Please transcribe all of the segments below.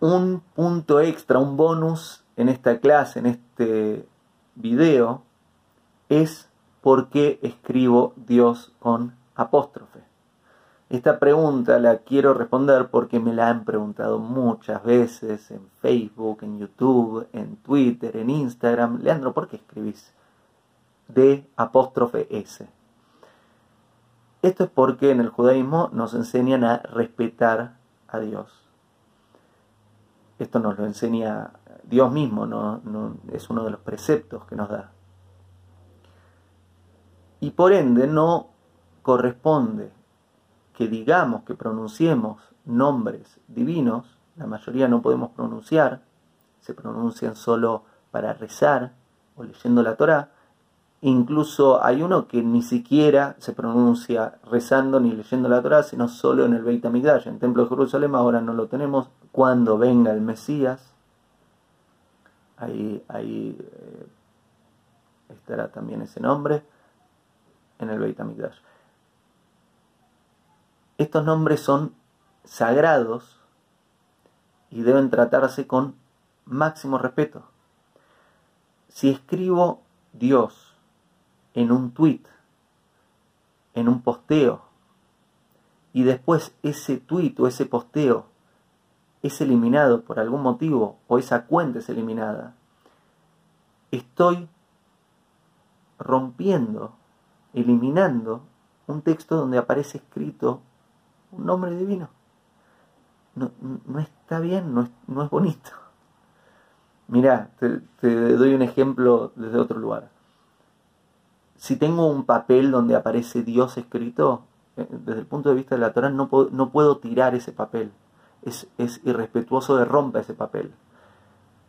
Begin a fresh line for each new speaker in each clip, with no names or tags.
un punto extra, un bonus en esta clase, en este video, es por qué escribo Dios con apóstrofe. Esta pregunta la quiero responder porque me la han preguntado muchas veces en Facebook, en YouTube, en Twitter, en Instagram. Leandro, ¿por qué escribís de apóstrofe S? Esto es porque en el judaísmo nos enseñan a respetar a Dios. Esto nos lo enseña Dios mismo, no, es uno de los preceptos que nos da. Y por ende no corresponde que digamos, que pronunciemos nombres divinos, la mayoría no podemos pronunciar, se pronuncian solo para rezar o leyendo la Torah. Incluso hay uno que ni siquiera se pronuncia rezando ni leyendo la Torah, sino solo en el Beit HaMikdash. En el Templo de Jerusalén ahora no lo tenemos. Cuando venga el Mesías, ahí, eh, estará también ese nombre en el Beit HaMikdash. Estos nombres son sagrados y deben tratarse con máximo respeto. Si escribo Dios en un tweet, en un posteo, y después ese tweet o ese posteo es eliminado por algún motivo o esa cuenta es eliminada, estoy rompiendo, eliminando un texto donde aparece escrito un nombre divino. No, está bien, no es, no es bonito. Mirá, te, doy un ejemplo desde otro lugar. Si tengo un papel donde aparece Dios escrito, eh, desde el punto de vista de la Torah, no no puedo tirar ese papel. Es, irrespetuoso de romper ese papel.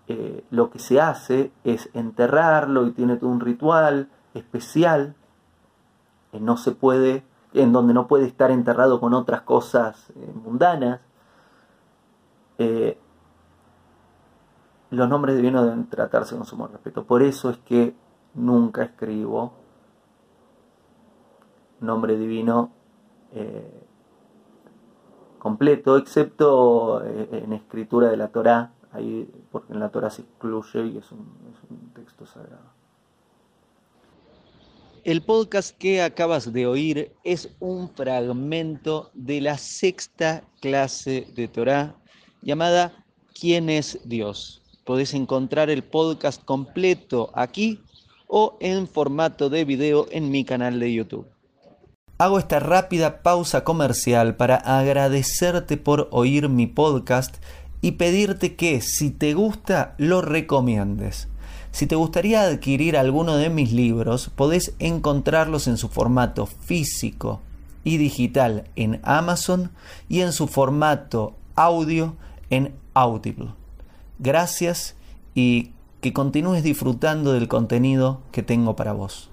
Eh, lo que se hace es enterrarlo y tiene todo un ritual especial. no se puede en donde no puede estar enterrado con otras cosas eh, mundanas. Eh, los nombres divinos deben tratarse con sumo respeto. Por eso es que nunca escribo nombre divino completo, excepto en escritura de la Torah, ahí, porque en la Torah se excluye y es un texto sagrado.
El podcast que acabas de oír es un fragmento de la sexta clase de Torah llamada ¿Quién es Dios? Podés encontrar el podcast completo aquí o en formato de video en mi canal de YouTube. Hago esta rápida pausa comercial para agradecerte por oír mi podcast y pedirte que si te gusta lo recomiendes. Si te gustaría adquirir alguno de mis libros, podés encontrarlos en su formato físico y digital en Amazon y en su formato audio en Audible. Gracias y que continúes disfrutando del contenido que tengo para vos.